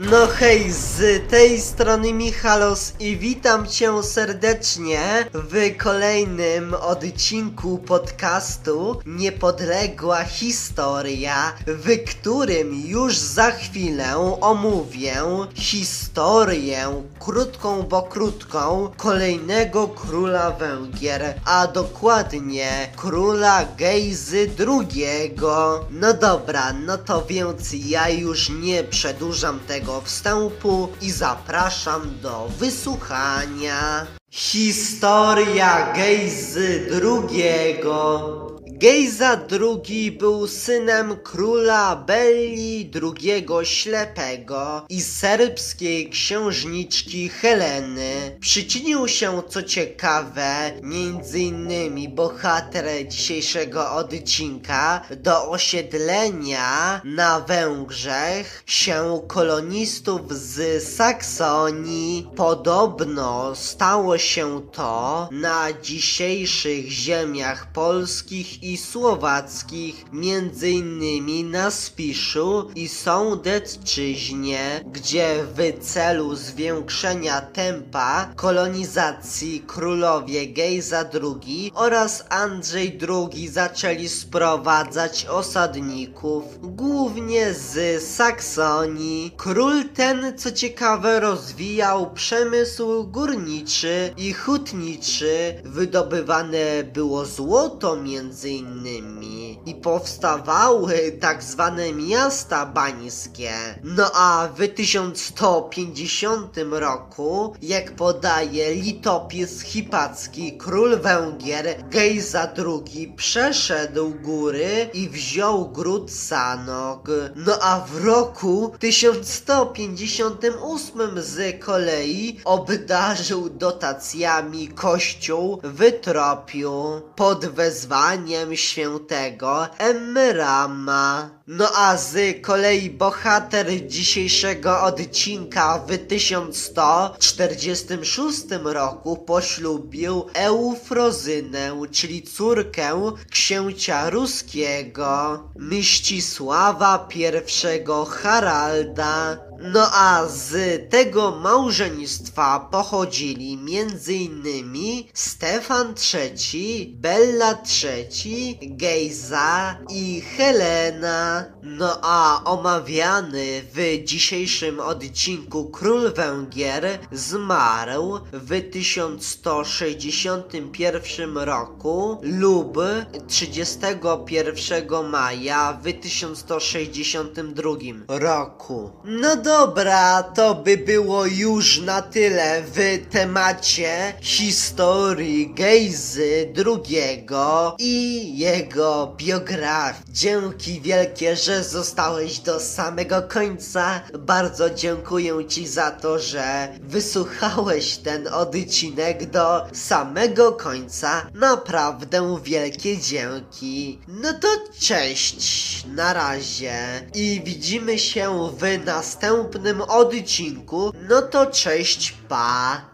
No hej, z tej strony Michalos i witam cię serdecznie w kolejnym odcinku podcastu Niepodległa Historia, w którym już za chwilę omówię historię, krótką bo krótką, kolejnego króla Węgier, a dokładnie króla Gejzy II. No dobra, no to więc ja już nie przedłużam tego wstępu i zapraszam do wysłuchania. Historia Gejzy II. Gejza II był synem króla Belli II Ślepego i serbskiej księżniczki Heleny. Przyczynił się, co ciekawe, między innymi bohater dzisiejszego odcinka do osiedlenia na Węgrzech się kolonistów z Saksonii. Podobno stało się to na dzisiejszych ziemiach polskich i słowackich, między innymi na Spiszu i Sądecczyźnie, gdzie w celu zwiększenia tempa kolonizacji królowie Gejza II oraz Andrzej II zaczęli sprowadzać osadników, głównie z Saksonii. Król ten, co ciekawe, rozwijał przemysł górniczy i hutniczy, wydobywane było złoto między innymi i powstawały tak zwane miasta bańskie. No a w 1150 roku, jak podaje litopis hipacki, król Węgier Gejza II przeszedł góry i wziął gród Sanog. No a w roku 1158 z kolei obdarzył dotacjami kościół w Tropiu pod wezwaniem świętego Emrama. No a z kolei bohater dzisiejszego odcinka w 1146 roku poślubił Eufrozynę, czyli córkę księcia ruskiego Mścisława I Haralda. No a z tego małżeństwa pochodzili m.in. Stefan III, Bella III, Gejza i Helena. No a omawiany w dzisiejszym odcinku król Węgier zmarł w 1161 roku lub 31 maja w 1162 roku. No dobra, to by było już na tyle w temacie historii Gejzy II i jego biografii. Dzięki wielkie, że zostałeś do samego końca. Bardzo dziękuję Ci za to, że wysłuchałeś ten odcinek do samego końca. Naprawdę wielkie dzięki. No to cześć, na razie i widzimy się w następnym odcinku. No to cześć, pa!